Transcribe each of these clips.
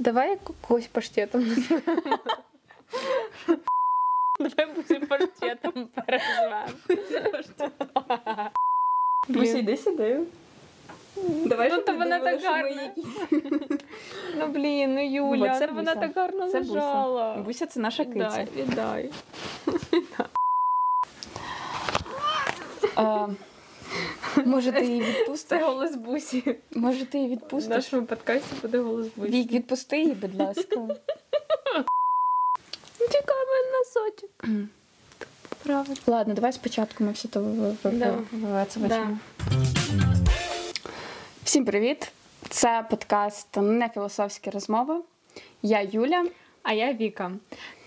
Давай когось паштетом. Давай будемо паштетом перезвемо. Буся, йди сюди. Давай, Ну, то вона так якісь- Ну блін, ну Бо Юля, це ну вона так гарно Буся. лежала. Буся це наша киця. Віддай, віддай. А, може, ти її Це голос Бусі. Може, ти її В відпустиш? нашому подкасті буде голос Бусі. Вік, відпусти її, будь ласка. Чекай, мене носочок. Правда. Ладно, давай спочатку ми все то ви- ви- Да. ви- це Да. візьмемо. Всім привіт! Це подкаст Нефілософські розмови. Я Юля. А я Віка.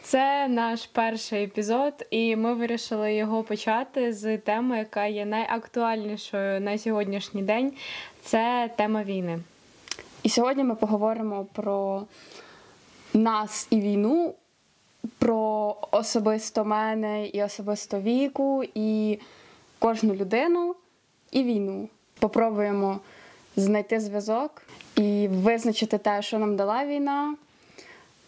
Це наш перший епізод, і ми вирішили його почати з теми, яка є найактуальнішою на сьогоднішній день. Це тема війни. І сьогодні ми поговоримо про нас і війну, про особисто мене і особисто віку, і кожну людину і війну. Попробуємо знайти зв'язок і визначити те, що нам дала війна,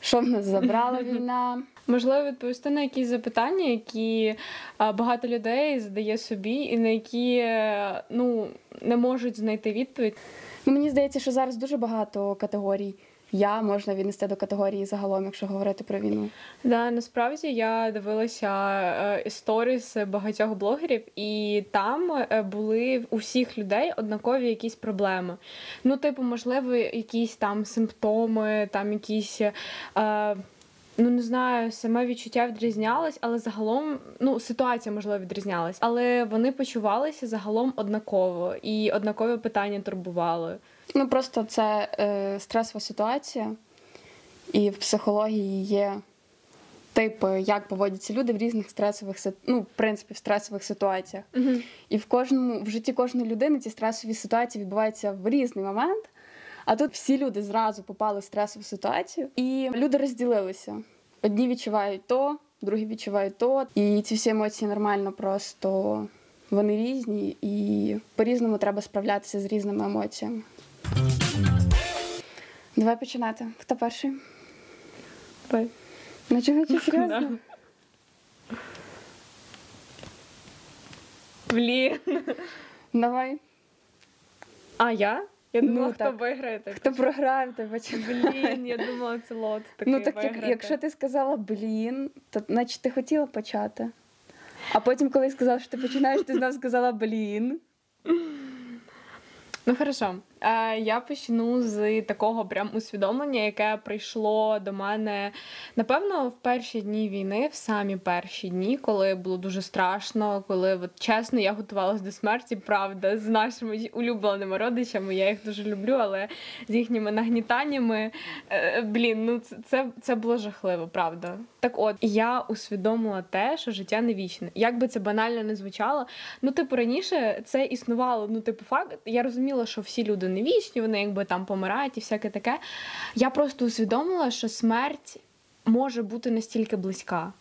що в нас забрала війна. Можливо, відповісти на якісь запитання, які багато людей задає собі, і на які е, ну, не можуть знайти відповідь. Ну, мені здається, що зараз дуже багато категорій. Я можна віднести до категорії загалом, якщо говорити про війну. Да, насправді я дивилася е, сторіс багатьох блогерів, і там е, були у всіх людей однакові якісь проблеми. Ну, типу, можливо, якісь там симптоми, там якісь. Е, Ну, не знаю, саме відчуття відрізнялось, але загалом, ну, ситуація, можливо, відрізнялась, але вони почувалися загалом однаково, і однакові питання турбували. Ну просто це е, стресова ситуація, і в психології є типи, як поводяться люди в різних стресових ну, в принципі, в стресових ситуаціях. І в кожному в житті кожної людини ці стресові ситуації відбуваються в різний момент. А тут всі люди зразу попали в стресову ситуацію, і люди розділилися. Одні відчувають то, другі відчувають то. І ці всі емоції нормально, просто вони різні, і по-різному треба справлятися з різними емоціями. Давай починати. Хто перший? Давай. Ну чого чи серйозно? Блін. Давай. А я? Я Ну, думала, хто так. виграє. так. Хто програє, той починає. Блін, я думала, це лот такий Ну так як, виграти. якщо ти сказала блін, то значить ти хотіла почати. А потім, коли сказала, що ти починаєш, ти знов сказала блін. Ну, хорошо. Е, я почну з такого прям усвідомлення, яке прийшло до мене, напевно, в перші дні війни, в самі перші дні, коли було дуже страшно, коли, от, чесно, я готувалася до смерті, правда, з нашими улюбленими родичами. Я їх дуже люблю, але з їхніми нагнітаннями, е, блін, ну це, це, було жахливо, правда. Так от, я усвідомила те, що життя не вічне. Як би це банально не звучало, ну, типу, раніше це існувало, ну, типу, факт. Я розуміла, що всі люди не вічні, вони якби там помирають і всяке таке. Я просто усвідомила, що смерть може бути настільки близька.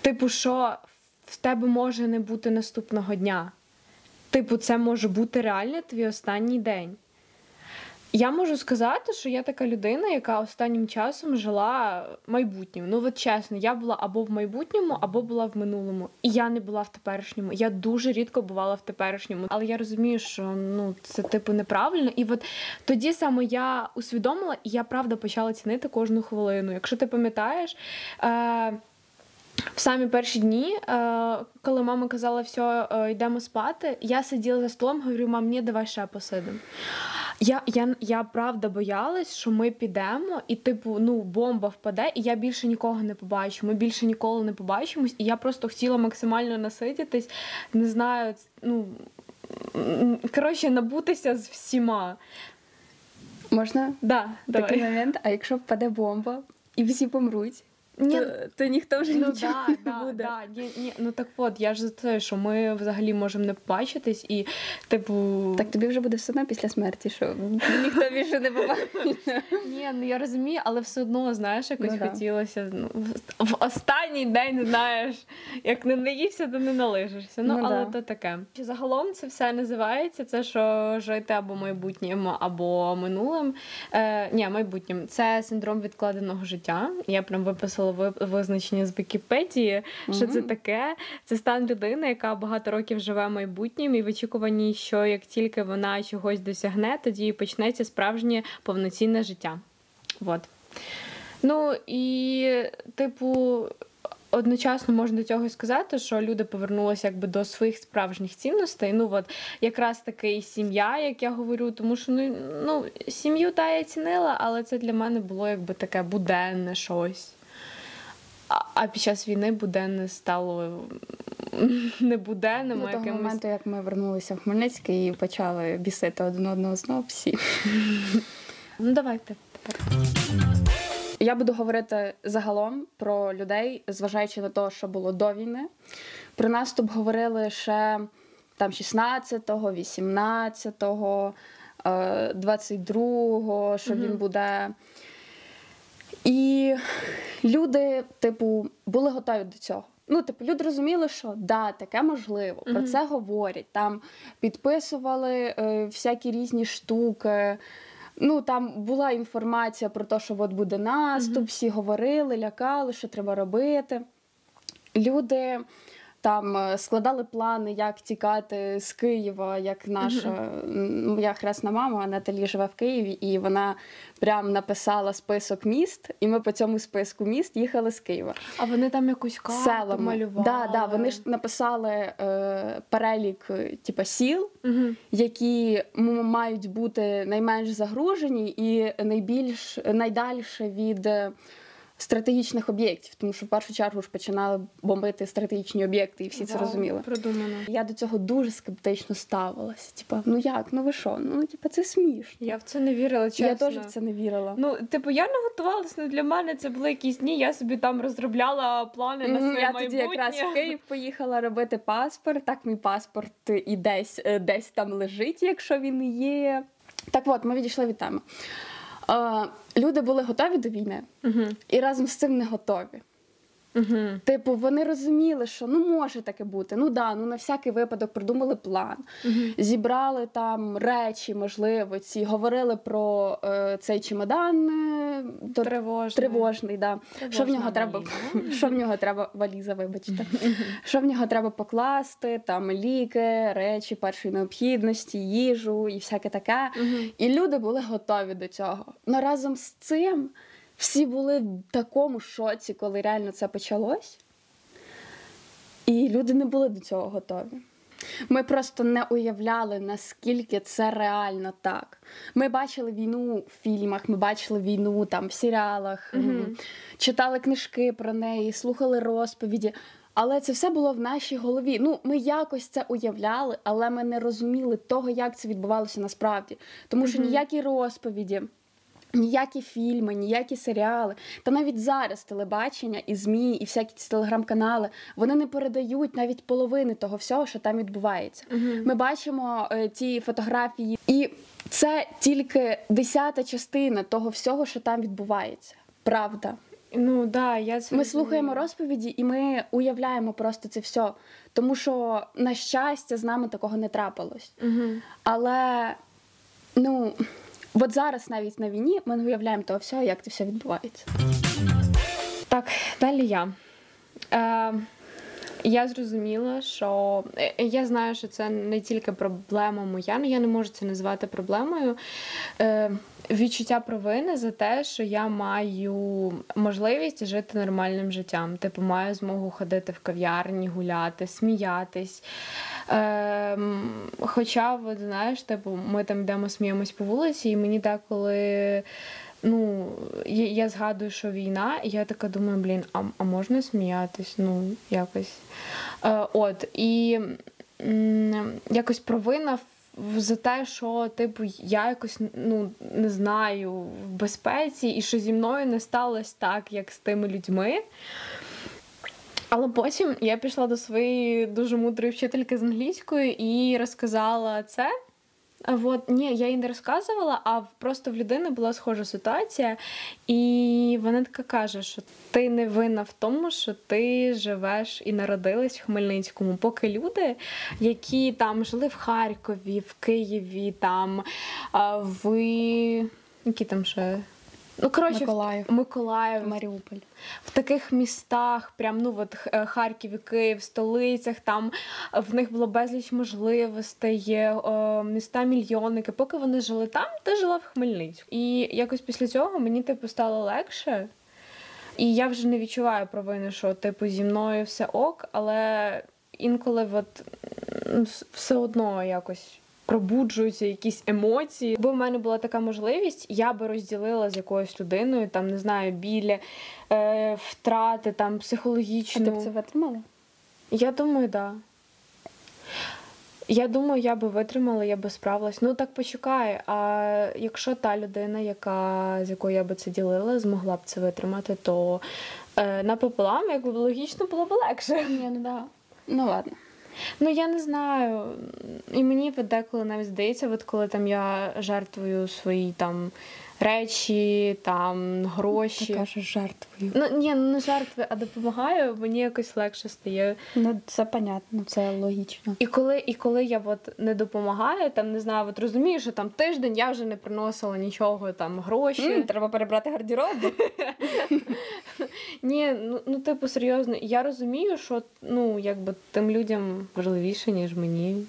Типу, що в тебе може не бути наступного дня. Типу, це може бути реально твій останній день. Я можу сказати, що я така людина, яка останнім часом жила майбутнім. Ну, от чесно, я була або в майбутньому, або була в минулому. І я не була в теперішньому. Я дуже рідко бувала в теперішньому. Але я розумію, що ну це типу неправильно. І от тоді саме я усвідомила, і я правда почала цінити кожну хвилину. Якщо ти пам'ятаєш. Е- в самі перші дні, е, коли мама казала, все, йдемо спати, я сиділа за столом, говорю, мам, ні, давай ще посидимо. Я, я, я правда боялась, що ми підемо, і, типу, ну, бомба впаде, і я більше нікого не побачу. Ми більше ніколи не побачимось. І я просто хотіла максимально насититись, не знаю, ну коротше, набутися з всіма. Можна Да, такий давай. момент, а якщо впаде бомба і всі помруть, Ні, то, то ніхто вже Ну нічого да, не да, буде. да. Ні, ні, ну так от, я ж за те, що ми взагалі можемо не побачитись, і типу. Так тобі вже буде все одно після смерті, що ніхто більше не побачить. Ні, ну я розумію, але все одно, знаєш, якось Ну хотілося. Ну, в, в останній день, знаєш, як не наївся, то не налижишся. Ну, Ну але да. то таке. Загалом це все називається. Це що жити або майбутнім, або минулим. Е, ні, майбутнім. Це синдром відкладеного життя. Я прям виписала ви- визначення з Вікіпедії. Що це таке? Це стан людини, яка багато років живе майбутнім і в очікуванні, що як тільки вона чогось досягне, тоді почнеться справжнє повноцінне життя. Вот. Ну і, типу, одночасно можна до цього сказати, що люди повернулися якби до своїх справжніх цінностей. Ну, от якраз таки і сім'я, як я говорю, тому що ну, ну сім'ю та я цінила, але це для мене було якби таке буденне щось. А, під час війни буденне стало небуденним, До а того якимось. моменту, як ми вернулися в Хмельницький і почали бісити один одного знов всі. Ну, давайте. тепер. Я буду говорити загалом про людей, зважаючи на те, що було до війни. Про наступ говорили ще там 16-го, 18-го, е, 22-го, що він буде. І люди, типу, були готові до цього. Ну, типу, люди розуміли, що да, таке можливо, про це говорять. Там підписували е, всякі різні штуки. Ну, там була інформація про те, що от буде наступ, всі говорили, лякали, що треба робити. Люди там е, складали плани, як тікати з Києва, як наша моя хресна мама Наталі живе в Києві, і вона прям написала список міст, і ми по цьому списку міст їхали з Києва. А вони там якусь карту малювали. Да, да, вони ж написали е, перелік типа сіл, які мають бути найменш загружені і найбільш найдальше від е, стратегічних об'єктів, тому що в першу чергу ж починали бомбити стратегічні об'єкти, і всі це розуміли. Продумано. Я до цього дуже скептично ставилася. Типа, ну як, ну ви що? Ну, типа, це смішно. Я в це не вірила, чесно. Я теж в це не вірила. Ну, типу, я не готувалася, ну для мене це були якісь дні, я собі там розробляла плани на своє Я майбутнє. тоді якраз в Київ поїхала робити паспорт. Так, мій паспорт і десь, е, десь там лежить, якщо він є. Так от, ми відійшли від теми. Е, люди були готові до війни і разом з цим не готові. Угу. Типу, вони розуміли, що ну може таке бути. Ну да, ну на всякий випадок придумали план, Угу. зібрали там речі, можливо, ці говорили про е, цей чемодан е, Тривожно. тривожний. Да. Що в нього треба що в нього треба валіза, вибачте. Що в нього треба покласти, там ліки, речі першої необхідності, їжу і всяке таке. Угу. І люди були готові до цього. Но разом з цим всі були в такому шоці, коли реально це почалось. І люди не були до цього готові. Ми просто не уявляли, наскільки це реально так. Ми бачили війну в фільмах, ми бачили війну там в серіалах, м, читали книжки про неї, слухали розповіді. Але це все було в нашій голові. Ну, ми якось це уявляли, але ми не розуміли того, як це відбувалося насправді. Тому що Мгм. ніякі розповіді, ніякі фільми, ніякі серіали, та навіть зараз телебачення і ЗМІ, і всякі ці телеграм-канали, вони не передають навіть половини того всього, що там відбувається. Угу. Ми бачимо е, ті фотографії, і це тільки десята частина того всього, що там відбувається. Правда. Ну да, я це Ми слухаємо розповіді і ми уявляємо просто це все. Тому що, на щастя, з нами такого не трапилось. Угу. Але ну, от зараз навіть на війні ми не уявляємо того всього, як це все відбувається. Так, далі я. Е, я зрозуміла, що е, я знаю, що це не тільки проблема моя, але я не можу це назвати проблемою. Е, відчуття провини за те, що я маю можливість жити нормальним життям. Типу, маю змогу ходити в кав'ярні, гуляти, сміятись. Ем, хоча, от, знаєш, типу, ми там йдемо, сміємось по вулиці, і мені деколи. Ну, я, я згадую, що війна, і я така думаю, блін, а, а можна сміятись? Ну, якось. Е, от, і м, якось провина за те, що типу я якось ну не знаю в безпеці, і що зі мною не сталося так, як з тими людьми. Але потім я пішла до своєї дуже мудрої вчительки з англійської і розказала це. А от ні, я їй не розказувала, а просто в людини була схожа ситуація, і вона така каже, що ти не винна в тому, що ти живеш і народилась в Хмельницькому. Поки люди, які там жили в Харкові, в Києві, там в які там ще. Ну, коротше, Миколаїв. Миколаїв, Маріуполь. в таких містах, прям ну от е, Харків і Київ, столицях, там е, в них було безліч можливостей, е, міста мільйонники. Поки вони жили там, ти жила в Хмельницьку. І якось після цього мені типу стало легше. І я вже не відчуваю провини, що типу зі мною все ок, але інколи от, все одно якось. Пробуджуються якісь емоції. Якби в мене була така можливість, я би розділила з якоюсь людиною, там не знаю, біля е, втрати, там А ти б це витримала? Я думаю, так. Да. Я думаю, я би витримала, я би справилась. Ну так почекай. А якщо та людина, яка, з якою я би це ділила, змогла б це витримати, то е, напополам, якби логічно було б легше. Ні, ну да. Ну ладно. Ну я не знаю. І мені деколи навіть здається, от коли там я жертвую свої там речі, там гроші. Ти кажеш жертвою. Ну ні, ну не жертви, а допомагаю, мені якось легше стає. Ну, це понятно, це логічно. І коли, і коли я от не допомагаю, там не знаю, от розумію, що там тиждень я вже не приносила нічого, там гроші. М, треба перебрати гардероб. Ні, ну, ну типу серйозно, я розумію, що ну якби тим людям важливіше, ніж мені.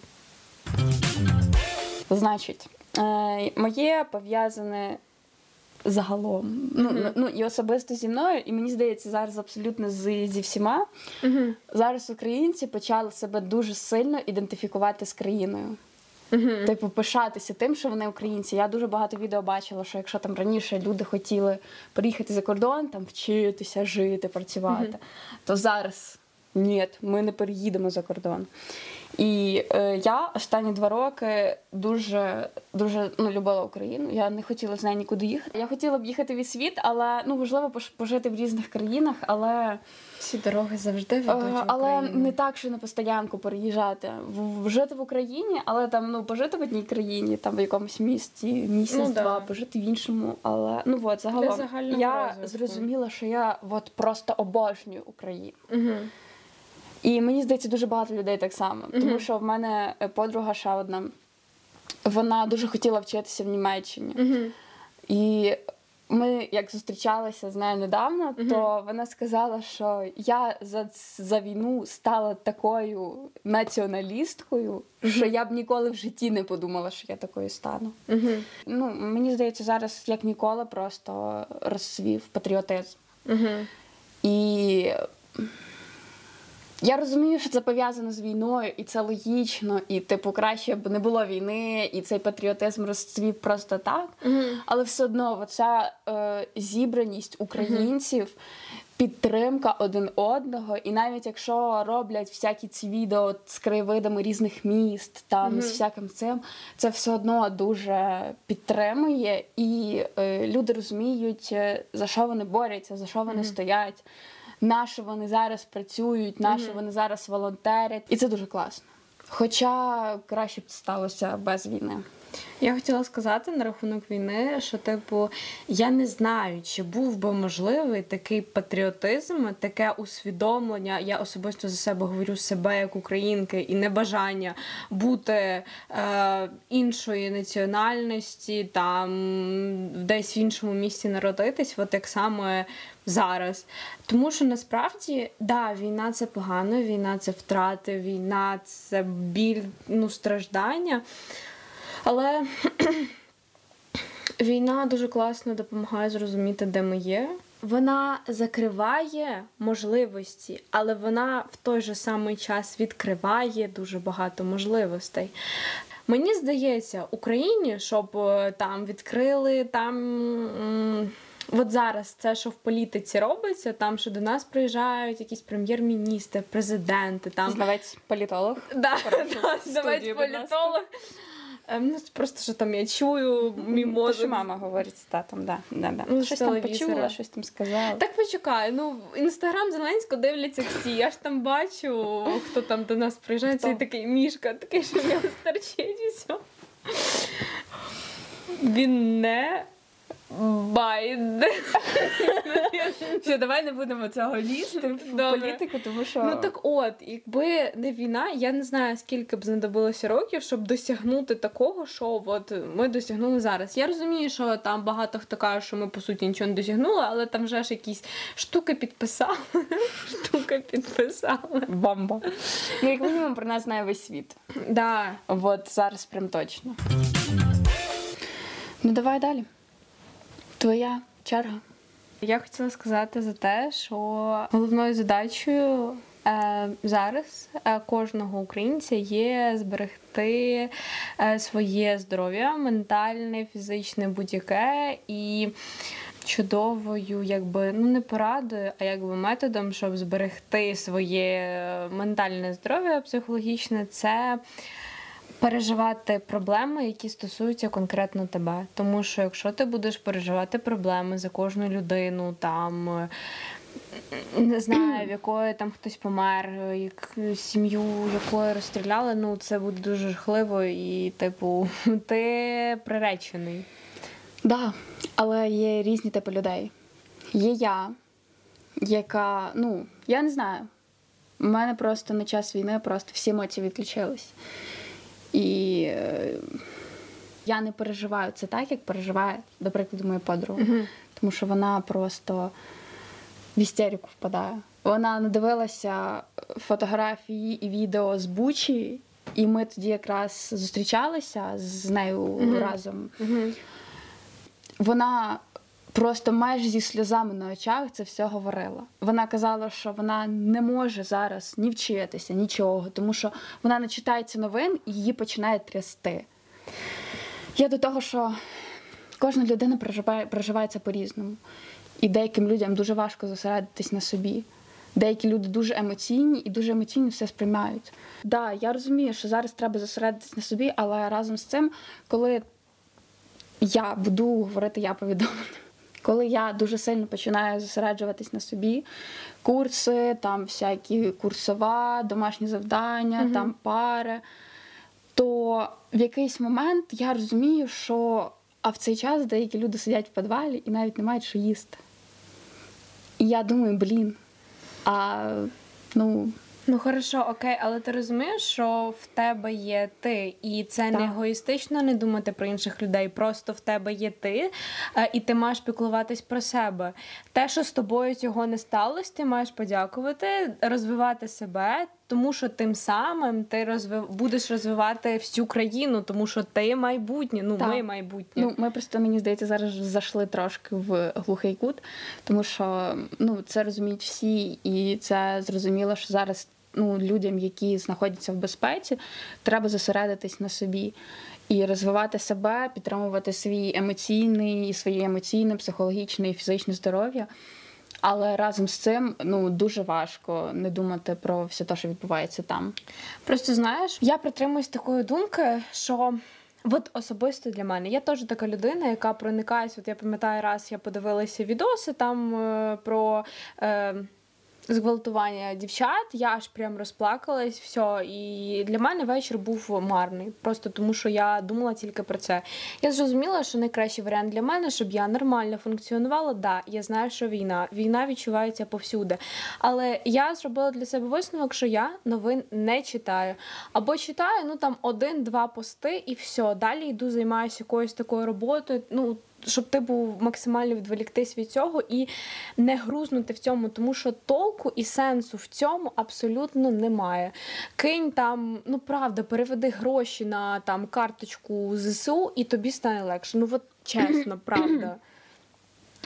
Значить, е, моє пов'язане загалом. Ну, Мгм. ну і особисто зі мною, і мені здається, зараз абсолютно з, зі всіма. Угу. Зараз українці почали себе дуже сильно ідентифікувати з країною. Угу. Типу, пишатися тим, що вони українці. Я дуже багато відео бачила, що якщо там раніше люди хотіли приїхати за кордон, там вчитися, жити, працювати, то зараз ні, ми не переїдемо за кордон. І е, я останні два роки дуже дуже ну, любила Україну. Я не хотіла з нею нікуди їхати. Я хотіла б їхати від світ, але ну важливо пош- пожити в різних країнах, але Всі дороги завжди Е, ведуть. в Але Україну. не так, що на постоянку переїжджати. В- в- Жити в Україні, але там ну пожити в одній країні, там в якомусь місті, місяць, Ну, да. пожити в іншому. Але ну от загалом я розвитку. зрозуміла, що я от просто обожнюю Україну. Угу. І мені здається, дуже багато людей так само. Тому Мгм. що в мене е, подруга ще одна, вона дуже хотіла вчитися в Німеччині. Угу. І ми, як зустрічалися з нею недавно, Мгм. то вона сказала, що я за, за війну стала такою націоналісткою, що я б ніколи в житті не подумала, що я такою стану. Ну, мені здається, зараз як ніколи просто розсвів патріотизм. І я розумію, що це пов'язано з війною, і це логічно, і типу краще б не було війни, і цей патріотизм розцвів просто так. Угу. Але все одно оця е, зібраність українців, підтримка один одного, і навіть якщо роблять всякі ці відео з краєвидами різних міст, там Мгм. з всяким цим, це все одно дуже підтримує, і е, люди розуміють, е, за що вони борються, за що вони стоять, на що вони зараз працюють, на що вони зараз волонтерять. І це дуже класно. Хоча краще б сталося без війни. Я хотіла сказати на рахунок війни, що типу я не знаю, чи був би можливий такий патріотизм, таке усвідомлення. Я особисто за себе говорю себе як українки, і небажання бути е, іншої національності, там десь в іншому місці народитись, от як саме зараз. Тому що насправді да, війна це погано, війна це втрати, війна це біль, ну страждання. Але війна дуже класно допомагає зрозуміти, де ми є. Вона закриває можливості, але вона в той же самий час відкриває дуже багато можливостей. Мені здається, Україні, щоб е, там відкрили там. От зараз це, що в політиці робиться, там що до нас приїжджають якісь прем'єр-міністри, президенти, там Знавець політолог. Да, да, будь політолог. Ем, Ну, просто що там я чую, мій мозок. що мама говорить з татом, да. да, да. Ну, щось там почула, щось там сказала. Так почекай, ну інстаграм Зеленського дивляться всі. Я ж там бачу, хто там до нас приїжджає, цей такий мішка, такий, що в нього старчить і все. Він не байде. Все, давай не будемо цього лізти в Добре. політику, тому що Ну так от, якби не війна, я не знаю, скільки б знадобилося років, щоб досягнути такого, що от ми досягнули зараз. Я розумію, що там багато хто каже, що ми по суті нічого не досягнули, але там вже ж якісь штуки підписали. Штуки підписали. бомба. Ну, як мінімум, про нас знає весь світ. Да. От зараз прям точно. Ну, давай далі. Твоя черга. Я хотіла сказати за те, що головною задачею е, зараз е, кожного українця є зберегти е, своє здоров'я, ментальне, фізичне, будь-яке і. Чудовою, якби ну не порадою, а якби методом, щоб зберегти своє ментальне здоров'я психологічне, це переживати проблеми, які стосуються конкретно тебе. Тому що якщо ти будеш переживати проблеми за кожну людину, там не знаю, в якої там хтось помер, як сім'ю якої розстріляли, ну це буде дуже жахливо і, типу, ти приречений. Да, але є різні типи людей. Є я, яка, ну, я не знаю. У мене просто на час війни просто всі емоції відключились. І е, я не переживаю це так, як переживає, до прикладу, моя подруга. Тому що вона просто в істерику впадає. Вона надивилася фотографії і відео з Бучі, і ми тоді якраз зустрічалися з нею разом вона просто майже зі сльозами на очах це все говорила. Вона казала, що вона не може зараз ні вчитися, нічого, тому що вона не читається новин і її починає трясти. Я до того, що кожна людина проживає, проживає це по-різному. І деяким людям дуже важко зосередитись на собі. Деякі люди дуже емоційні і дуже емоційно все сприймають. Так, да, я розумію, що зараз треба зосередитись на собі, але разом з цим, коли я буду говорити я повідомлення. Коли я дуже сильно починаю зосереджуватись на собі, курси, там всякі курсова, домашні завдання, там пари, то в якийсь момент я розумію, що а в цей час деякі люди сидять в підвалі і навіть не мають що їсти. І я думаю, блін, а ну, Ну хорошо, окей, але ти розумієш, що в тебе є ти, і це не егоїстично не думати про інших людей. Просто в тебе є ти, е, і ти маєш піклуватись про себе. Те, що з тобою цього не сталося, ти маєш подякувати, розвивати себе, тому що тим самим ти розвив... будеш розвивати всю країну, тому що ти майбутнє. Ну, Так. ми майбутнє. Ну, ми просто, мені здається, зараз зайшли трошки в глухий кут, тому що ну, це розуміють всі, і це зрозуміло, що зараз ну, людям, які знаходяться в безпеці, треба зосередитись на собі і розвивати себе, підтримувати свій емоційний, своє емоційне, психологічне і фізичне здоров'я. Але разом з цим ну дуже важко не думати про все те, що відбувається там. Просто знаєш, я притримуюсь такої думки, що. От особисто для мене. Я теж така людина, яка проникається. От я пам'ятаю, раз я подивилася відоси там е, про е, зґвалтування дівчат. Я аж прям розплакалась, все. І для мене вечір був марний. Просто тому, що я думала тільки про це. Я зрозуміла, що найкращий варіант для мене, щоб я нормально функціонувала. Да, я знаю, що війна. Війна відчувається повсюди. Але я зробила для себе висновок, що я новин не читаю. Або читаю ну там один-два пости, і все. Далі йду займаюся якоюсь такою роботою. Ну щоб ти був максимально відволіктись від цього і не грузнути в цьому, тому що толку і сенсу в цьому абсолютно немає. Кинь там, ну правда, переведи гроші на там карточку ЗСУ, і тобі стане легше. Ну от чесно, правда.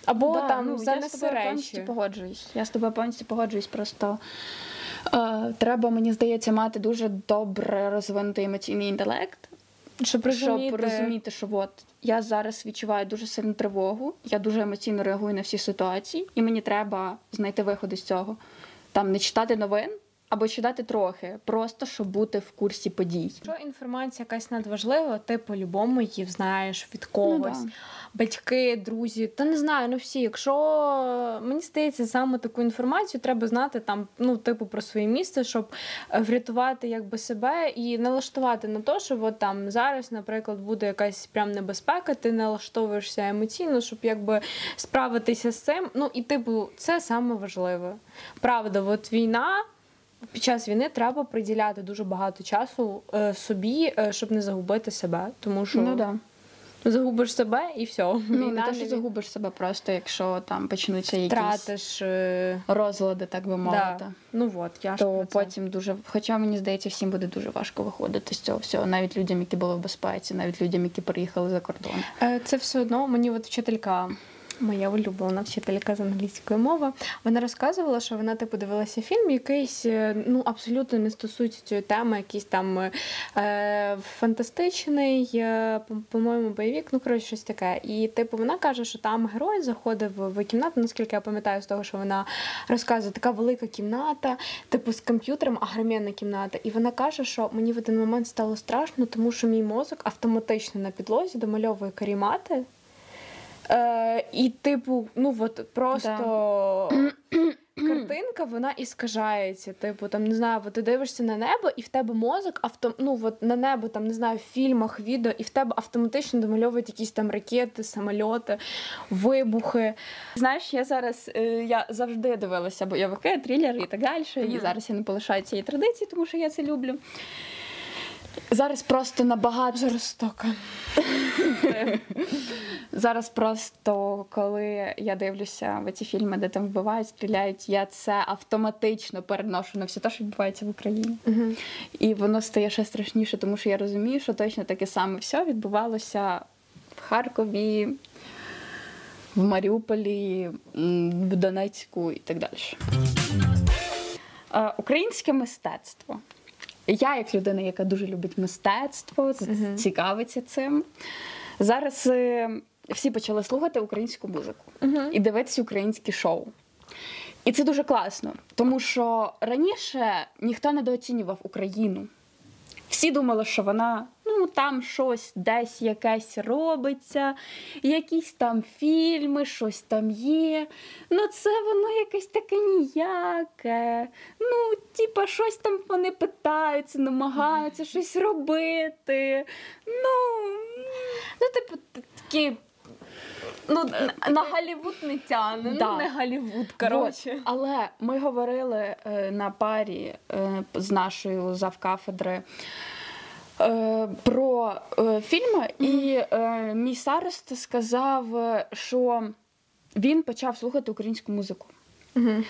Або Да, там ну, я з занеси тобою повністю погоджуюсь. Я з тобою повністю погоджуюсь. Просто е, треба, мені здається, мати дуже добре розвинутий емоційний інтелект, Щоб розуміти, щоб розуміти, що от я зараз відчуваю дуже сильну тривогу, я дуже емоційно реагую на всі ситуації, і мені треба знайти виходи з цього. Там не читати новин, або читати трохи, просто щоб бути в курсі подій. Якщо інформація якась надважлива, ти по-любому її знаєш від когось. Ну, да. Батьки, друзі, та не знаю, ну всі. Якщо мені здається, саме таку інформацію треба знати там, ну, типу, про своє місце, щоб е, врятувати якби себе і налаштувати на те, що от там зараз, наприклад, буде якась прям небезпека, ти налаштовуєшся емоційно, щоб якби справитися з цим. Ну і типу, це саме важливе. Правда, от війна. Під час війни треба приділяти дуже багато часу е, собі, е, щоб не загубити себе, тому що Ну да. загубиш себе і все. Ну, Війна не те, що від- загубиш себе просто, якщо там почнуться якісь втратиш. е, розлади, так би мовити. Да. Ну от, я ж То про це. потім дуже. Хоча мені здається, всім буде дуже важко виходити з цього всього, навіть людям, які були в безпеці, навіть людям, які приїхали за кордон. Е, Це все одно мені от вчителька. Моя улюблена вчителька з англійської мови. Вона розказувала, що вона типу дивилася фільм, якийсь е, ну абсолютно не стосується цієї теми, якийсь там е, фантастичний, е, по- по-моєму, бойовик, ну коротше, щось таке. І типу вона каже, що там герой заходив в кімнату, наскільки я пам'ятаю, з того, що вона розказує, така велика кімната, типу з комп'ютером, агромінна кімната. І вона каже, що мені в один момент стало страшно, тому що мій мозок автоматично на підлозі домальовує карімати. Е, і, типу, ну от просто картинка вона іскажається. Типу, там не знаю, от ти дивишся на небо, і в тебе мозок авто, ну, от на небо, там не знаю, в фільмах, відео, і в тебе автоматично домальовують якісь там ракети, самольоти, вибухи. Знаєш, я зараз е, я завжди дивилася бойовики, трилери і так далі. І зараз я не полишаю цієї традиції, тому що я це люблю. Зараз просто набагато Жорстоко. Зараз просто коли я дивлюся в ці фільми, де там вбивають, стріляють, я це автоматично переношу на все те, що відбувається в Україні. І воно стає ще страшніше, тому що я розумію, що точно таке саме все відбувалося в Харкові, в Маріуполі, в Донецьку і так далі. Українське мистецтво. Я, як людина, яка дуже любить мистецтво, uh-huh. цікавиться цим. Зараз е, всі почали слухати українську музику Угу. і дивитися українські шоу. І це дуже класно, тому що раніше ніхто недооцінював Україну. Всі думали, що вона ну там щось десь якесь робиться, якісь там фільми, щось там є. Ну, це воно якесь таке ніяке. Ну, типа, щось там вони питаються, намагаються щось робити. Ну, Ну, типу, такі. Ну, на, на Голлівуд не тягне. Да. Ну, не Голлівуд, коротше. Вот. Але ми говорили е, на парі е, з нашою завкафедри е, про е, фільми, і е, мій староста сказав, е, що він почав слухати українську музику. Угу.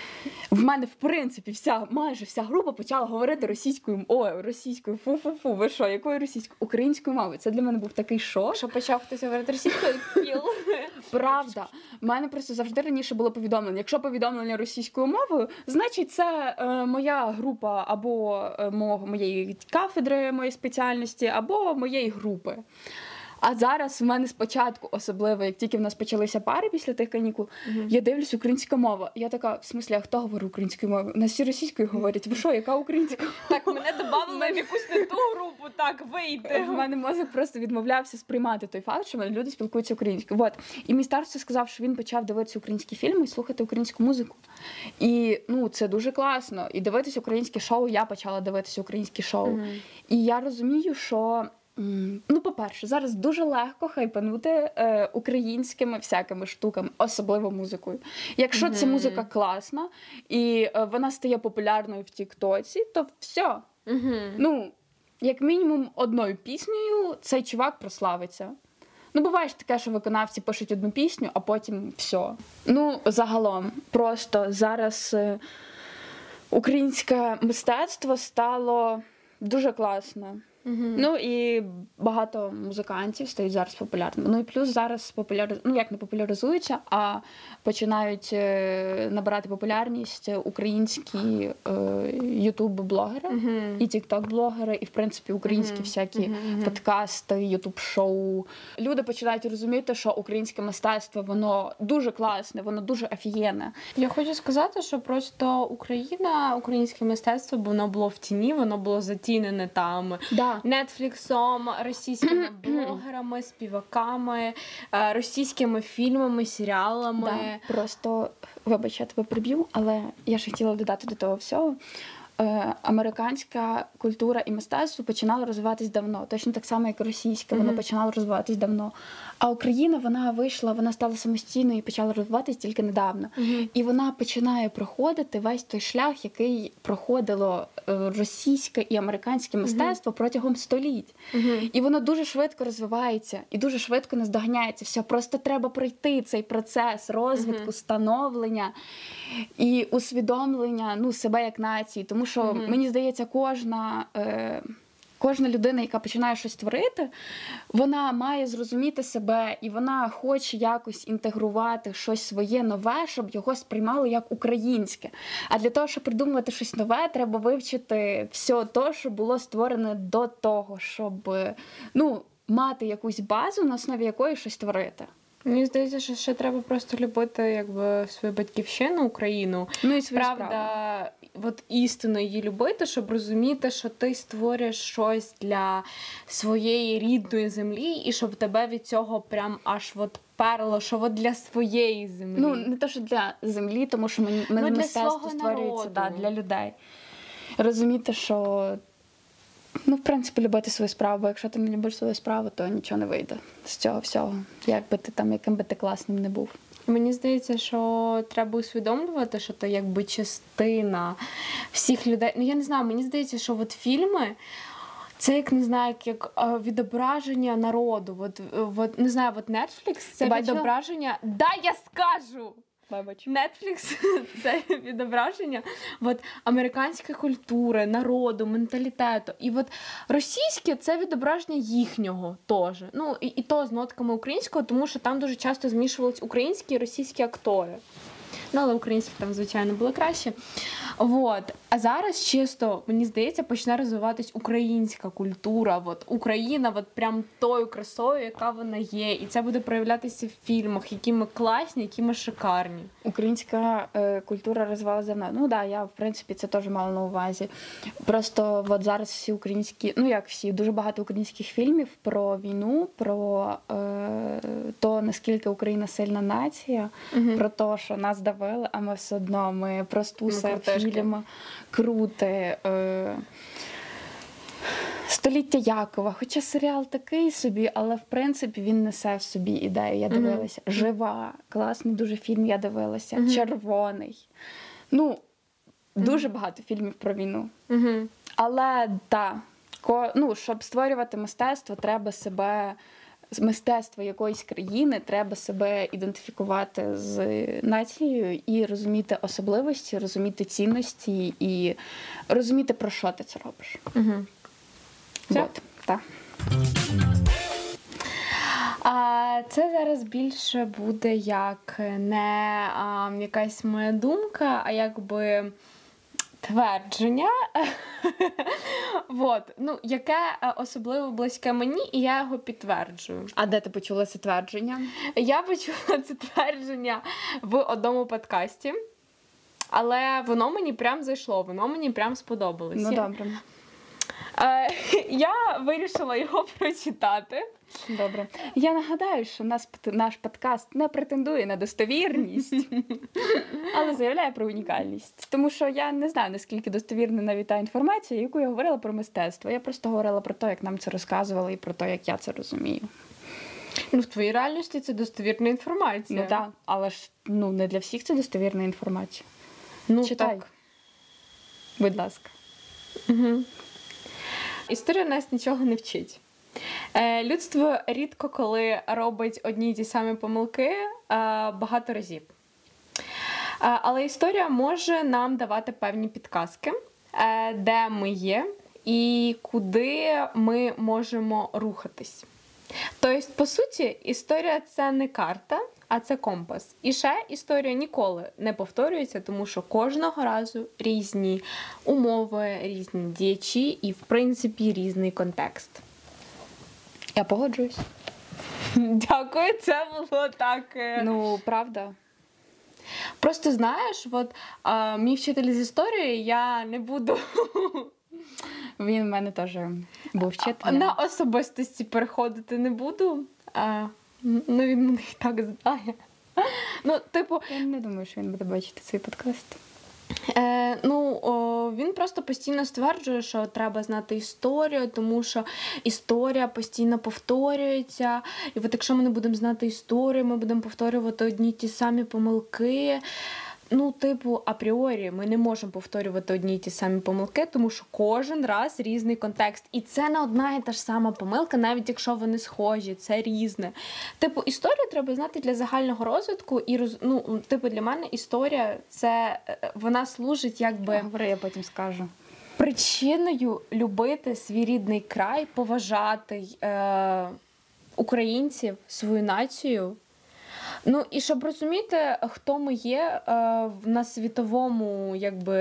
В мене, в принципі, вся майже вся група почала говорити російською ой, російською. Фу-фу-фу, ви що, якою російською? Українською мовою. Це для мене був такий шок. Що почав хтось говорити російською. Правда, в мене просто завжди раніше було повідомлення. Якщо повідомлення російською мовою, значить це е, моя група або е, мого моєї кафедри, моєї спеціальності, або моєї групи. А зараз в мене спочатку, особливо, як тільки в нас почалися пари після тих канікул, я дивлюсь українська мова. Я така, в смислі, а хто говорить українською мовою? У нас всі російською говорять. Ви що, яка українська? Так, мене додали в якусь не ту групу, так, вийти. В мене мозок просто відмовлявся сприймати той факт, що мене люди спілкуються українською. Вот. І мій старший сказав, що він почав дивитися українські фільми і слухати українську музику. І ну, це дуже класно. І дивитися українські шоу. Я почала дивитися українські шоу. І я розумію, що. Ну, по-перше, зараз дуже легко хайпанути е, українськими всякими штуками, особливо музикою. Якщо ця музика класна і е, вона стає популярною в Тіктоці, то все, Угу. Ну, як мінімум, одною піснею цей чувак прославиться. Ну, буває ж таке, що виконавці пишуть одну пісню, а потім все. Ну, загалом, просто зараз е, українське мистецтво стало дуже класно. Ну і багато музикантів стають зараз популярними. Ну і плюс зараз популяри... ну як не популяризуються, а починають е, набирати популярність українські е, ютуб-блогери і тікток-блогери, і в принципі українські всякі подкасти, ютуб-шоу. Люди починають розуміти, що українське мистецтво воно дуже класне, воно дуже офігенне. Я хочу сказати, що просто Україна, українське мистецтво, воно було в тіні, воно було затінене там Да. Нетфліксом, російськими блогерами, співаками, е, російськими фільмами, серіалами. Да, просто вибач, я тебе приб'ю, але я ще хотіла додати до того всього. Е, американська культура і мистецтво починали розвиватись давно, точно так само, як і російська, воно починало розвиватись давно. А Україна вона вийшла, вона стала самостійною і почала розвиватись тільки недавно. І вона починає проходити весь той шлях, який проходило е, російське і американське мистецтво протягом століть. І воно дуже швидко розвивається і дуже швидко наздоганяється. Все просто треба пройти цей процес розвитку, становлення і усвідомлення ну, себе як нації. Тому що мені здається, кожна. Е, Кожна людина, яка починає щось творити, вона має зрозуміти себе і вона хоче якось інтегрувати щось своє нове, щоб його сприймали як українське. А для того, щоб придумувати щось нове, треба вивчити все те, що було створене до того, щоб ну, мати якусь базу, на основі якої щось творити. Мені здається, що ще треба просто любити якби свою батьківщину, Україну. Ну і свою Правда, справу. от істинно її любити, щоб розуміти, що ти створюєш щось для своєї рідної землі, і щоб тебе від цього прям аж от перло, що от для своєї землі. Ну, не те, що для землі, тому що мені Ну, мистецтво створюється да, для людей. Розуміти, що ну, в принципі, любити свою справу, бо якщо ти не любиш свою справу, то нічого не вийде з цього всього. Як би ти там, яким би ти класним не був. Мені здається, що треба усвідомлювати, що ти якби частина всіх людей. Ну я не знаю, мені здається, що от фільми. Це як не знаю, як, як е, відображення народу. От, е, от не знаю, от Netflix це відображення. Да, я скажу! Вибач. Netflix це відображення от, американської культури, народу, менталітету. І от російське це відображення їхнього теж. Ну і, і то з нотками українського, тому що там дуже часто змішувались українські і російські актори. Ну, але українські там, звичайно, було краще. Вот. А зараз чисто, мені здається, почне розвиватись українська культура. От Україна, от прям тою красою, яка вона є. І це буде проявлятися в фільмах, які ми класні, які ми шикарні. Українська е, культура розвивалася давно. Ну да, я в принципі це теж мала на увазі. Просто от зараз всі українські, ну як всі, дуже багато українських фільмів про війну, про е, то наскільки Україна сильна нація, про те, що нас давили, а ми все одно ми простуси, Ми крутешки. крути. Е, Століття Якова, хоча серіал такий собі, але в принципі він несе в собі ідею. Я дивилася. Жива, класний дуже фільм, я дивилася. Червоний. Ну, дуже багато фільмів про війну. Але так, ко, ну, щоб створювати мистецтво, треба себе. З Мистецтво якоїсь країни треба себе ідентифікувати з нацією і розуміти особливості, розуміти цінності і розуміти, про що ти це робиш. Угу. Все? От, так. А це зараз більше буде як не а, якась моя думка, а якби твердження, вот. ну, яке е, особливо близьке мені, і я його підтверджую. А де ти почула це твердження? Я почула це твердження в одному подкасті, але воно мені прям зайшло, воно мені прям сподобалось. Ну добре. Е, Я вирішила його прочитати. Добре. Я нагадаю, що нас, наш подкаст не претендує на достовірність, але заявляє про унікальність. Тому що я не знаю, наскільки достовірна навіть та інформація, яку я говорила про мистецтво. Я просто говорила про те, як нам це розказували, і про те, як я це розумію. Ну, в твоїй реальності це достовірна інформація. Ну так, але ж ну, не для всіх це достовірна інформація. Ну, Читай. так. Будь ласка. Угу. Історія нас нічого не вчить. Е, людство рідко коли робить одні й ті самі помилки е, багато разів. Е, але історія може нам давати певні підказки, де ми є і куди ми можемо рухатись. Тобто, по суті, історія це не карта, а це компас. І ще історія ніколи не повторюється, тому що кожного разу різні умови, різні діячі і, в принципі, різний контекст. Я погоджуюсь. Дякую, це було так. е, Ну, правда. Просто знаєш, от а, мій вчитель з історії, я не буду Він в мене теж був вчителем. на особистості переходити не буду. А, ну, він мене і так знає. Ну, типу, Я не думаю, що він буде бачити цей подкаст. Е, ну, о, він просто постійно стверджує, що треба знати історію, тому що історія постійно повторюється. І от якщо ми не будемо знати історію, ми будемо повторювати одні ті самі помилки. Ну, типу, апріорі, ми не можемо повторювати одні й ті самі помилки, тому що кожен раз різний контекст. І це не одна і та ж сама помилка, навіть якщо вони схожі, це різне. Типу, історію треба знати для загального розвитку, і роз... ну, типу, для мене історія це е, вона служить якби Говори, я потім скажу. причиною любити свій рідний край, поважати е, українців, свою націю. Ну і щоб розуміти, хто ми є е, на світовому, якби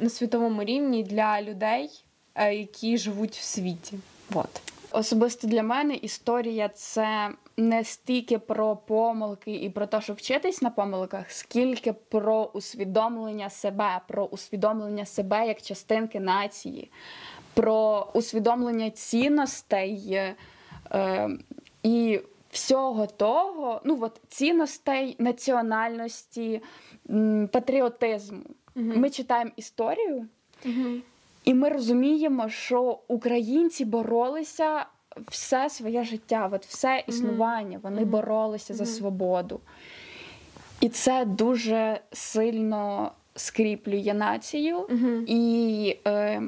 на світовому рівні для людей, е, які живуть в світі. От. Особисто для мене історія це не стільки про помилки і про те, що вчитись на помилках, скільки про усвідомлення себе, про усвідомлення себе як частинки нації, про усвідомлення цінностей е, і всього того, ну от цінностей національності, патріотизму. Мгм. Ми читаємо історію. І ми розуміємо, що українці боролися все своє життя, от все існування. Вони Мгм. боролися за свободу. І це дуже сильно скріплює націю. І е,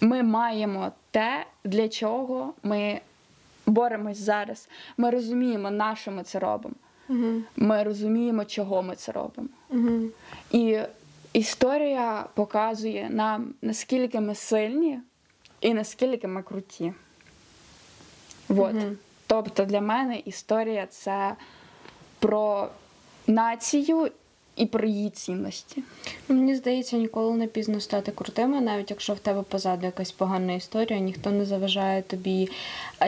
ми маємо те, для чого ми боремось зараз. Ми розуміємо, на що ми це робимо. Мгм. Ми розуміємо, чого ми це робимо. Мгм. І історія показує нам, наскільки ми сильні і наскільки ми круті. От. Мгм. Тобто для мене історія це про націю і про її цінності. Мені здається, ніколи не пізно стати крутими, навіть якщо в тебе позаду якась погана історія, ніхто не заважає тобі,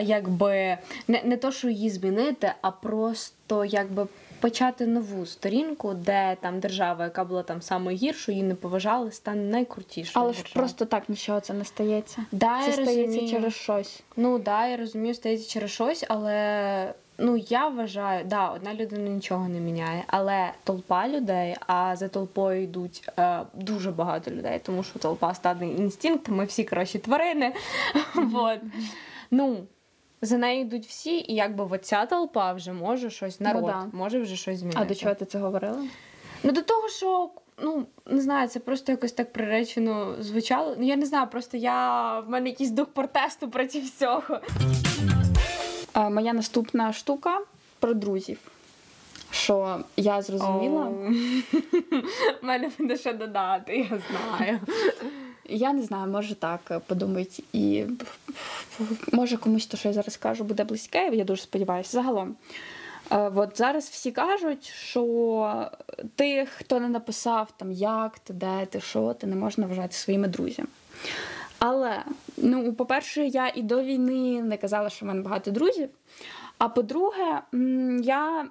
якби не, не то, що її змінити, а просто якби почати нову сторінку, де там держава, яка була там самою гіршою, її не поважали, стане найкрутішою. Але ж просто так нічого це не стається. да, це я стається розумію. через щось. Ну да, я розумію, стається через щось, але ну я вважаю, да, одна людина нічого не міняє, але толпа людей, а за толпою йдуть е, дуже багато людей, тому що толпа стадний інстинкт, ми всі коротше тварини. Вот. Ну, за нею йдуть всі, і якби оця толпа вже може щось, народ да. може вже щось змінити. А до чого ти це говорила? Ну до того, що ну не знаю, це просто якось так приречено звучало. Ну я не знаю, просто я в мене якийсь дух протесту проти всього. Моя наступна штука про друзів. Що я зрозуміла. В мене буде що додати, я знаю. Я не знаю, може так подумають, і може комусь то, що я зараз кажу, буде близьке, я дуже сподіваюся. Загалом. Е, От зараз всі кажуть, що тих, хто не написав там як ти, де ти, що ти, не можна вважати своїми друзями. Але, ну, по-перше, я і до війни не казала, що в мене багато друзів. А по-друге, я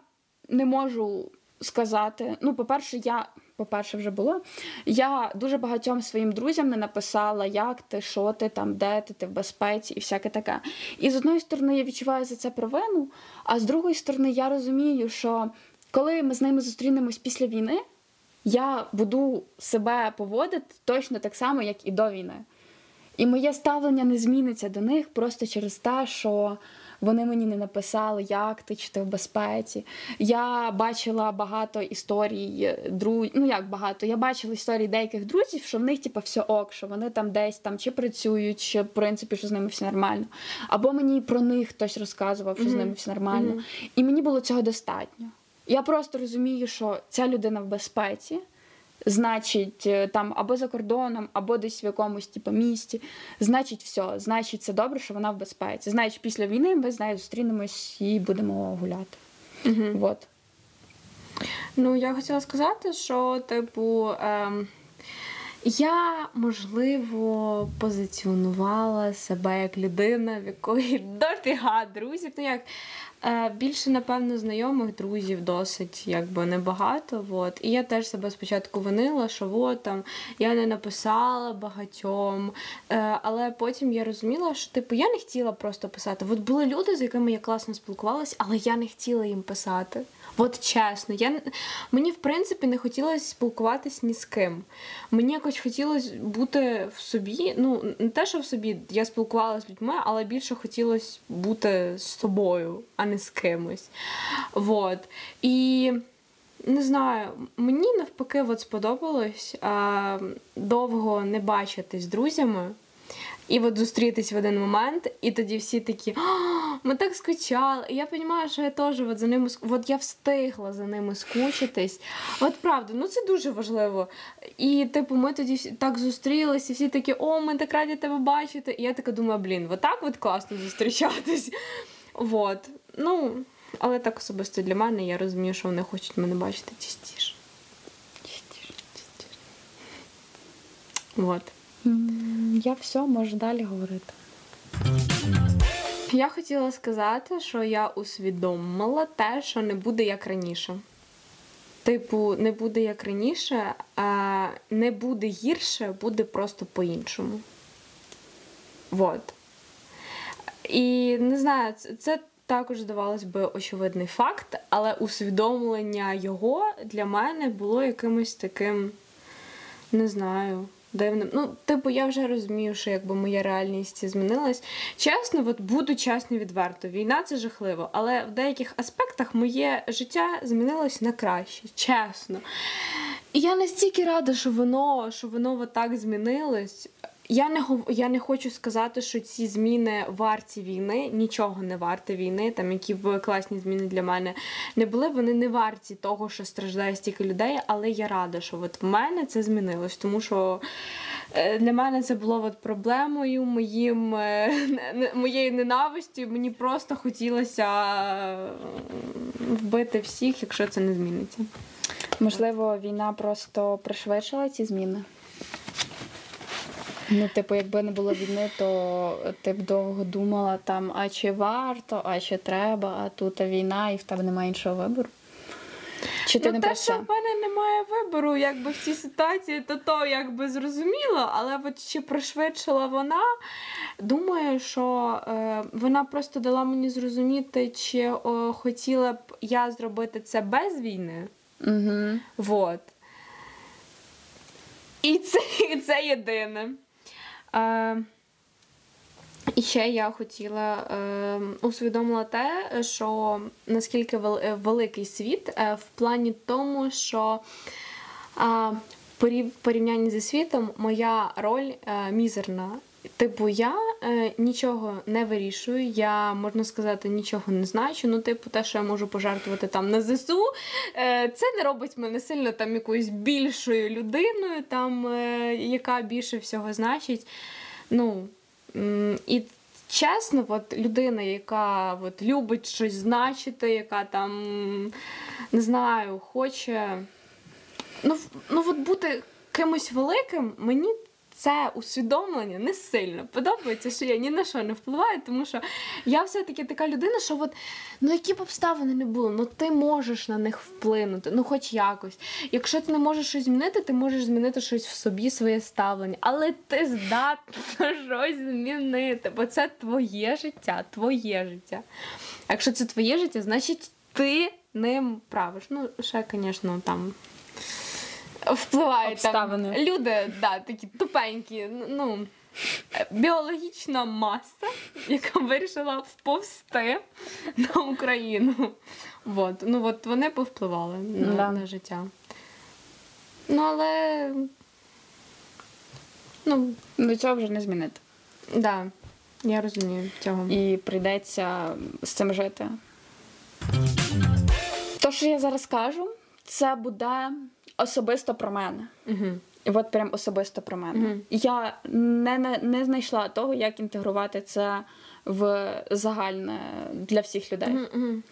не можу сказати. Ну, по-перше, я, по-перше, вже було. Я дуже багатьом своїм друзям не написала, як ти, що ти там, де ти, ти в безпеці і всяке таке. І з одної сторони я відчуваю за це провину, а з другої сторони, я розумію, що коли ми з ними зустрінемось після війни, я буду себе поводити точно так само, як і до війни. І моє ставлення не зміниться до них просто через те, що вони мені не написали, як ти чи ти в безпеці. Я бачила багато історій друзів, ну як багато, я бачила історії деяких друзів, що в них типу, все ок, що вони там десь там чи працюють, чи в принципі, що з ними все нормально. Або мені про них хтось розказував, що з ними все нормально. Мгм. І мені було цього достатньо. Я просто розумію, що ця людина в безпеці. Значить, е, там або за кордоном, або десь в якомусь типу, місті. Значить, все. Значить, це добре, що вона в безпеці. Значить, після війни ми з нею зустрінемось і будемо гуляти. Угу. Вот. Ну, я хотіла сказати, що, типу, ем, я, можливо, позиціонувала себе як людина, в якої дофіга друзів. Ну, як більше, напевно, знайомих друзів досить якби небагато. От. І я теж себе спочатку винила, що от там я не написала багатьом. Е, але потім я розуміла, що типу я не хотіла просто писати. От були люди, з якими я класно спілкувалася, але я не хотіла їм писати. От чесно, я мені в принципі не хотілося спілкуватись ні з ким. Мені якось хотілося бути в собі. Ну, не те, що в собі я спілкувалася з людьми, але більше хотілося бути з собою, а не з кимось. Вот. І не знаю, мені навпаки от сподобалось а, довго не бачитись з друзями. І от зустрітись в один момент, і тоді всі такі, ми так скучали. І я розумію, що я теж от за ними от я встигла за ними скучитись. От правда, ну це дуже важливо. І типу, ми тоді так зустрілися, і всі такі, о, ми так раді тебе бачити. І я така думаю, блін, от так от класно зустрічатись. Вот. Ну, але так особисто для мене, я розумію, що вони хочуть мене бачити частіше. Частіше, частіше. Вот. Я все, можу далі говорити. Я хотіла сказати, що я усвідомила те, що не буде як раніше. Типу, не буде як раніше, а не буде гірше, буде просто по-іншому. Вот. І не знаю, це також здавалось би очевидний факт, але усвідомлення його для мене було якимось таким, не знаю, дивним. Ну, типу, я вже розумію, що якби моя реальність змінилась. Чесно, от буду чесно відверто. Війна це жахливо, але в деяких аспектах моє життя змінилось на краще, чесно. І я настільки рада, що воно, що воно так змінилось. Я не я не хочу сказати, що ці зміни варті війни, нічого не варте війни, там які б класні зміни для мене не були. Вони не варті того, що страждає стільки людей, але я рада, що от в мене це змінилось, тому що е, для мене це було от проблемою, моїм е, моєю ненавистю. Мені просто хотілося е, вбити всіх, якщо це не зміниться. Можливо, війна просто пришвидшила ці зміни. Ну, типу, якби не було війни, то ти б довго думала там, а чи варто, а чи треба, а тут війна, і в тебе немає іншого вибору. Чи ти ну, не те, що в мене немає вибору, якби в цій ситуації, то то якби зрозуміло, але от чи пришвидшила вона, думаю, що е, вона просто дала мені зрозуміти, чи о, хотіла б я зробити це без війни. Угу. Вот. І це, і це єдине. І ще я хотіла е, усвідомила те, що наскільки е, великий світ е, в плані тому, що е, в порівнянні зі світом моя роль е, мізерна. Типу, я е, нічого не вирішую, я можна сказати, нічого не значу. Ну, типу, те, що я можу пожертвувати там на ЗСУ, е, це не робить мене сильно там якоюсь більшою людиною, там, е, яка більше всього значить. Ну, і чесно, от людина, яка от, любить щось значити, яка там, не знаю, хоче. Ну, ну от бути кимось великим, мені це усвідомлення не сильно подобається, що я ні на що не впливаю, тому що я все-таки така людина, що от, ну які б обставини не було, ну ти можеш на них вплинути, ну хоч якось. Якщо ти не можеш щось змінити, ти можеш змінити щось в собі, своє ставлення, але ти здатна щось змінити, бо це твоє життя, твоє життя. Якщо це твоє життя, значить ти ним правиш. Ну, ще, звісно, там. Впливають там люди, да, такі тупенькі, ну, е, біологічна маса, яка вирішила вповсти на Україну. Вот. Ну, от вони повпливали на, Да. на життя. Ну, але. Ну, До цього вже не змінити. да, я розумію цього. І прийдеться з цим жити. То, що я зараз кажу, це буде особисто про мене. Угу. От прям особисто про мене. Мгм. Я не, не, не знайшла того, як інтегрувати це в загальне для всіх людей. Угу.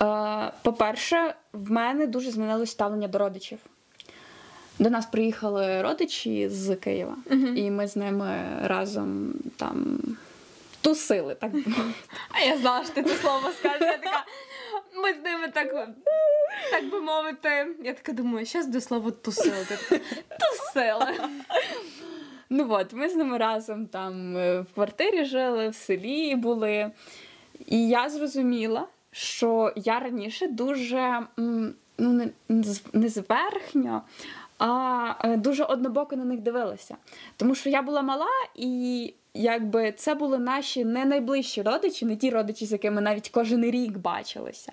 Е, по-перше, в мене дуже змінилось ставлення до родичів. До нас приїхали родичі з Києва, і ми з ними разом там тусили, так би мовити. А я знала, що ти це слово скажеш. Я така, ми з ними так, так би мовити. Я така думаю, зараз до слова тусили. Ти така, Тусили. Ну от, ми з ними разом там е, в квартирі жили, в селі були. І я зрозуміла, що я раніше дуже ну, не, не зверхньо, а е, дуже однобоко на них дивилася. Тому що я була мала, і якби це були наші не найближчі родичі, не ті родичі, з якими навіть кожен рік бачилися.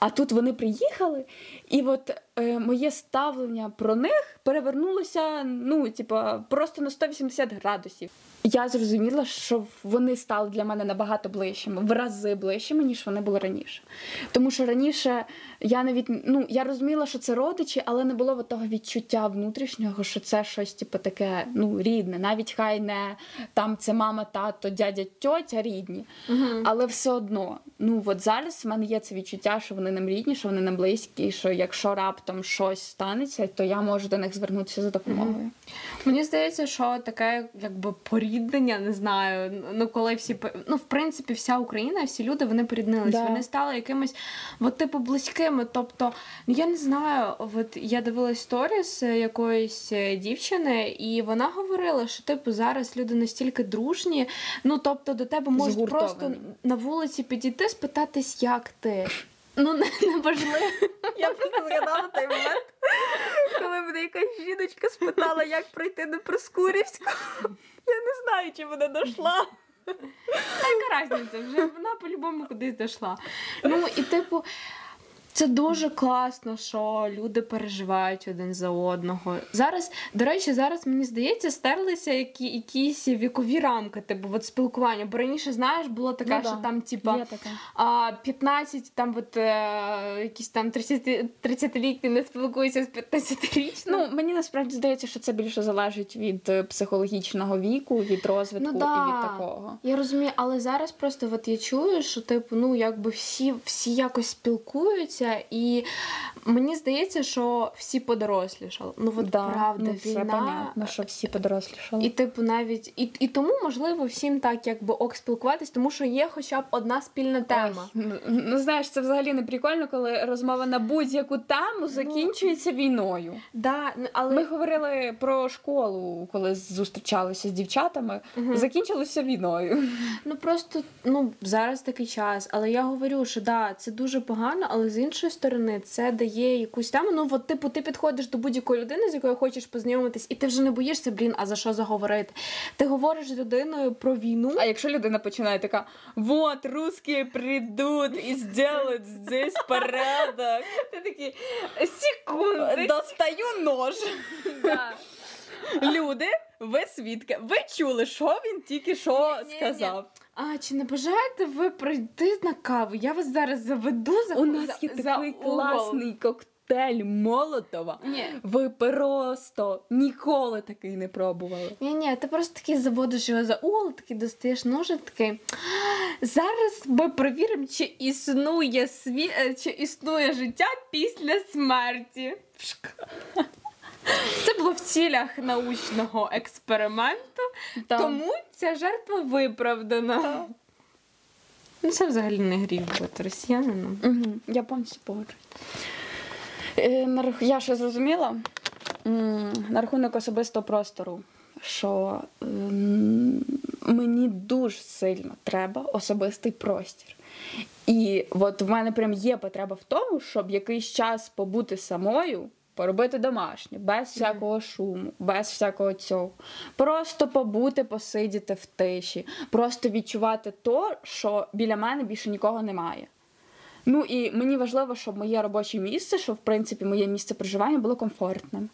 А тут вони приїхали, і от е, моє ставлення про них перевернулося, ну, типа, просто на 180 градусів. Я зрозуміла, що вони стали для мене набагато ближчими, в рази ближчими, ніж вони були раніше. Тому що раніше я навіть ну, я розуміла, що це родичі, але не було того відчуття внутрішнього, що це щось, типу, таке ну, рідне. Навіть хай не там це мама, тато, дядя, тьотя рідні. Але все одно, ну от зараз в мене є це відчуття, що вони нам рідні, що вони нам близькі, що якщо раптом щось станеться, то я можу до них звернутися за допомогою. Мені здається, що таке якби поріднення, не знаю. Ну коли всі ну, в принципі, вся Україна, всі люди вони поріднились. Да. Вони стали якимись от, типу близькими. Тобто, ну я не знаю, от я дивилась сторіс е, якоїсь е, дівчини, і вона говорила, що типу зараз люди настільки дружні. Ну тобто до тебе можуть просто на вулиці підійти, спитатись, як ти. Ну, не, важливо. Я просто згадала той момент, коли мене якась жіночка спитала, як пройти на Проскурівську. Я не знаю, чи вона дійшла. Яка різниця? Вже вона по-любому кудись дійшла. Ну, і типу. Це дуже класно, що люди переживають один за одного. Зараз, до речі, зараз мені здається, стерлися які, якісь вікові рамки, типу, от спілкування. Бо раніше, знаєш, було таке, Ну що да, там, типа, а 15, там от, е, якісь там 30, 30-літні не спілкуються з 15-річним. Ну, мені насправді здається, що це більше залежить від е, психологічного віку, від розвитку Ну да. і від такого. Я розумію, але зараз просто от я чую, що типу, ну якби всі, всі якось спілкуються, і мені здається, що всі подорослішали. Ну от правда, ну, це війна. понятно, що всі подорослішали. І типу навіть і, і тому можливо всім так якби ок спілкуватись, тому що є хоча б одна спільна тема. Ой, ну, ну знаєш, це взагалі не прикольно, коли розмова на будь-яку Ну, тему закінчується війною. Да, ну, але Ми говорили про школу, коли зустрічалися з дівчатами. Закінчилося війною. Ну просто ну зараз такий час, але я говорю, що да, це дуже погано, але з іншої сторони це дає якусь тему. Ну от, типу, ти підходиш до будь-якої людини, з якою хочеш познайомитись, і ти вже не боїшся, блін, а за що заговорити? Ти говориш з людиною про війну. А якщо людина починає така: вот, русські прийдуть і зроблять здесь порядок. Ти такий секунди. Достаю нож. Люди, ви свідки, ви чули, що він тільки що сказав. А чи не бажаєте ви прийти на каву? Я вас зараз заведу за У нас є за такий угол. класний коктейль Молотова. Ні. Ви просто ніколи такий не пробували. Ні, ні, ти просто такий заводиш його за угол, такий достаєш ножик, такий. Зараз ми перевіримо, чи існує сві... е, чи існує життя після смерті. Пшк. Це було в цілях научного експерименту, Так. тому ця жертва виправдана. Ну, це взагалі не гріх бути росіянином. Угу, я повністю погоджуюсь. Е, Я ще зрозуміла на рахунок особистого простору, що ем, мені дуже сильно треба особистий простір. І от в мене прям є потреба в тому, щоб якийсь час побути самою, поробити домашнє, без всякого шуму, без всякого цього. Просто побути, посидіти в тиші, просто відчувати то, що біля мене більше нікого немає. Ну і мені важливо, щоб моє робоче місце, що в принципі моє місце проживання було комфортним.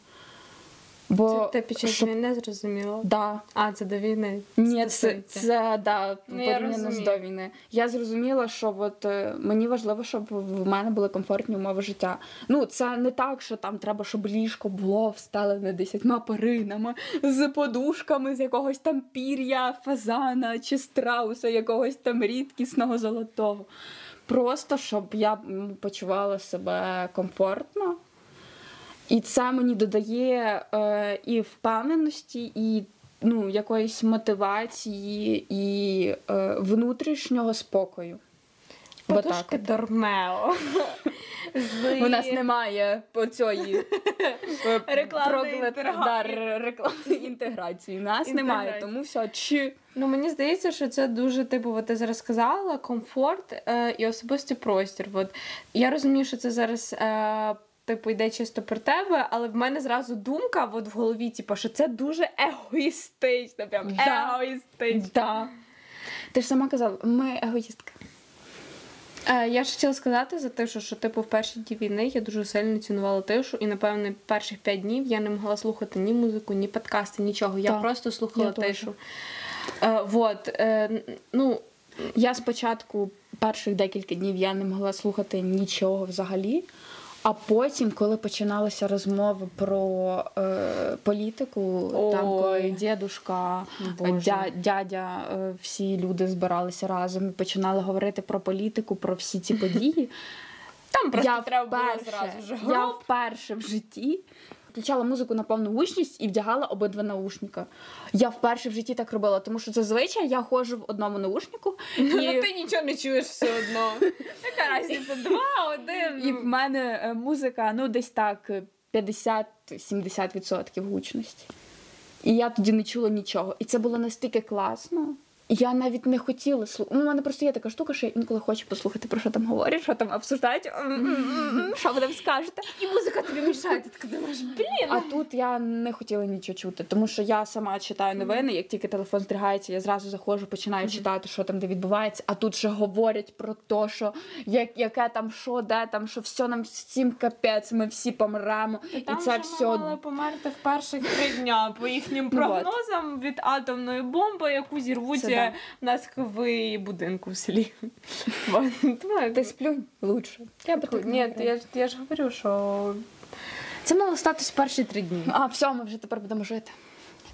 Бо Це під час щоб- війни зрозуміло. Да. А, це до війни. Ні, це, це да, Ну, порівняно з до війни. Я зрозуміла, що от, е, мені важливо, щоб в мене були комфортні умови життя. Ну, це не так, що там треба, щоб ліжко було встелене десятьма перинами, з подушками з якогось там пір'я, фазана чи страуса, якогось там рідкісного золотого. Просто щоб я почувала себе комфортно. І це мені додає е, і впевненості, і ну, якоїсь мотивації, і е, внутрішнього спокою. Подушки Дормео. У нас немає оцієї е, Рекламної інтеграції. У нас немає, тому все чи Ну, мені здається, що це дуже типу, ти зараз сказала, комфорт е, і особистий простір. От я розумію, що це зараз. Типу, йде чисто про тебе, але в мене зразу думка от в голові, типу, що це дуже егоїстично. Прям Да. егоїстично. да. Ти ж сама казала, ми егоїстки. Е, я ж хотіла сказати за те, що, що типу в перші дні війни я дуже сильно цінувала тишу, і напевне перших п'ять днів я не могла слухати ні музику, ні подкасти, нічого. Я Так, просто слухала я тишу. Е, вот, е, ну, Я спочатку перших декілька днів я не могла слухати нічого взагалі. А потім, коли починалися розмови про е, політику, там коли дідушка, дя, дядя, е, всі люди збиралися разом і починали говорити про політику, про всі ці події. там просто я треба було зразу ж я вперше в житті включала музику на повну гучність і вдягала обидва наушника. Я вперше в житті так робила, тому що зазвичай я ходжу в одному наушнику, і, Ну ти нічого не чуєш все одно. Яка різниця? Два, один. і в мене е, музика ну десь так е, 50-70% гучності. І я тоді не чула нічого. І це було настільки класно. Я навіть не хотіла слухати. Ну, у мене просто є така штука, що я інколи хочу послухати, про що там говорять, що там обсуждають, що ви там скажете. І музика тобі мішає, ти така думаєш, блін. А тут я не хотіла нічого чути, тому що я сама читаю новини. Як тільки телефон здригається, я зразу заходжу, починаю читати, що там де відбувається. А тут же говорять про те, що як, яке там що, де там, що все нам всім капець, ми всі помремо. І, Там це вже все ми мали померти в перших три дня по їхнім Ну, прогнозам від атомної бомби, яку зірвуть Е, на сховий будинку в селі. Ти сплюнь лучше. Я так Ні, я, ж- я ж говорю, що це мало статись перші три дні. А, все, ми вже тепер будемо жити.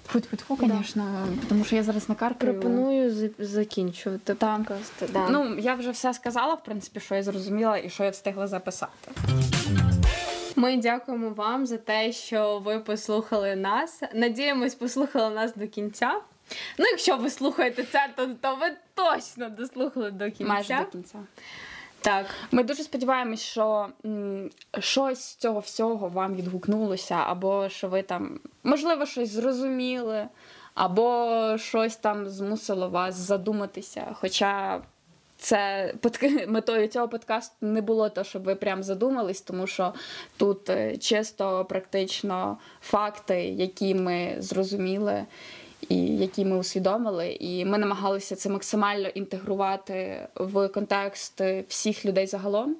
Тьфу-тьфу-тьфу, звісно, тому що я зараз на накаркаю. Пропоную закінчувати Так. подкаст. Да. Ну, я вже все сказала, в принципі, що я зрозуміла і що я встигла записати. Ми дякуємо вам за те, що ви послухали нас. Надіємось, послухали нас до кінця. Ну, якщо ви слухаєте це, то, то ви точно дослухали до кінця. Майже до кінця. Так. Ми дуже сподіваємось, що м, щось з цього всього вам відгукнулося, або що ви там, можливо, щось зрозуміли, або щось там змусило вас задуматися. Хоча це метою цього подкасту не було то, щоб ви прям задумались, тому що тут е, чисто практично факти, які ми зрозуміли. І які ми усвідомили, і ми намагалися це максимально інтегрувати в контекст всіх людей загалом.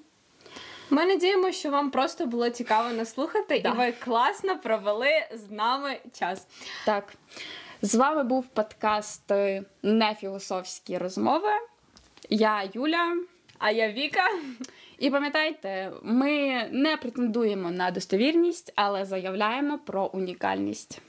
Ми надіємося, що вам просто було цікаво нас слухати, Да. і ви класно провели з нами час. Так, з вами був подкаст Нефілософські розмови. Я Юля. А я Віка. І пам'ятайте, ми не претендуємо на достовірність, але заявляємо про унікальність.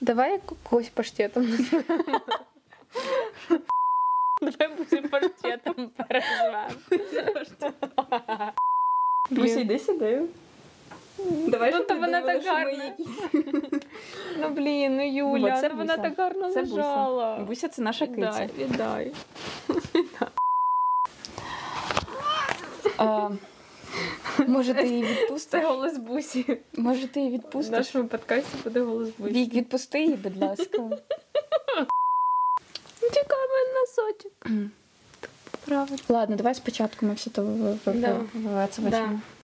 Давай когось паштетом. Давай бусі паштетом перезвемо. Буся, йди сюди. Давай, Ну, то вона так гарно. Ну блін, ну Юля, це ну вона так гарно Це лежала. Буся це наша киця. Віддай, віддай. Може, ти її Це відпустиш? голос бусі. Може, ти її В відпустиш? нашому подкасті буде голос бусі. Вік, відпусти її, будь ласка. Чекай, мене носочок. Правильно. Ладно, давай спочатку ми все то Да. в-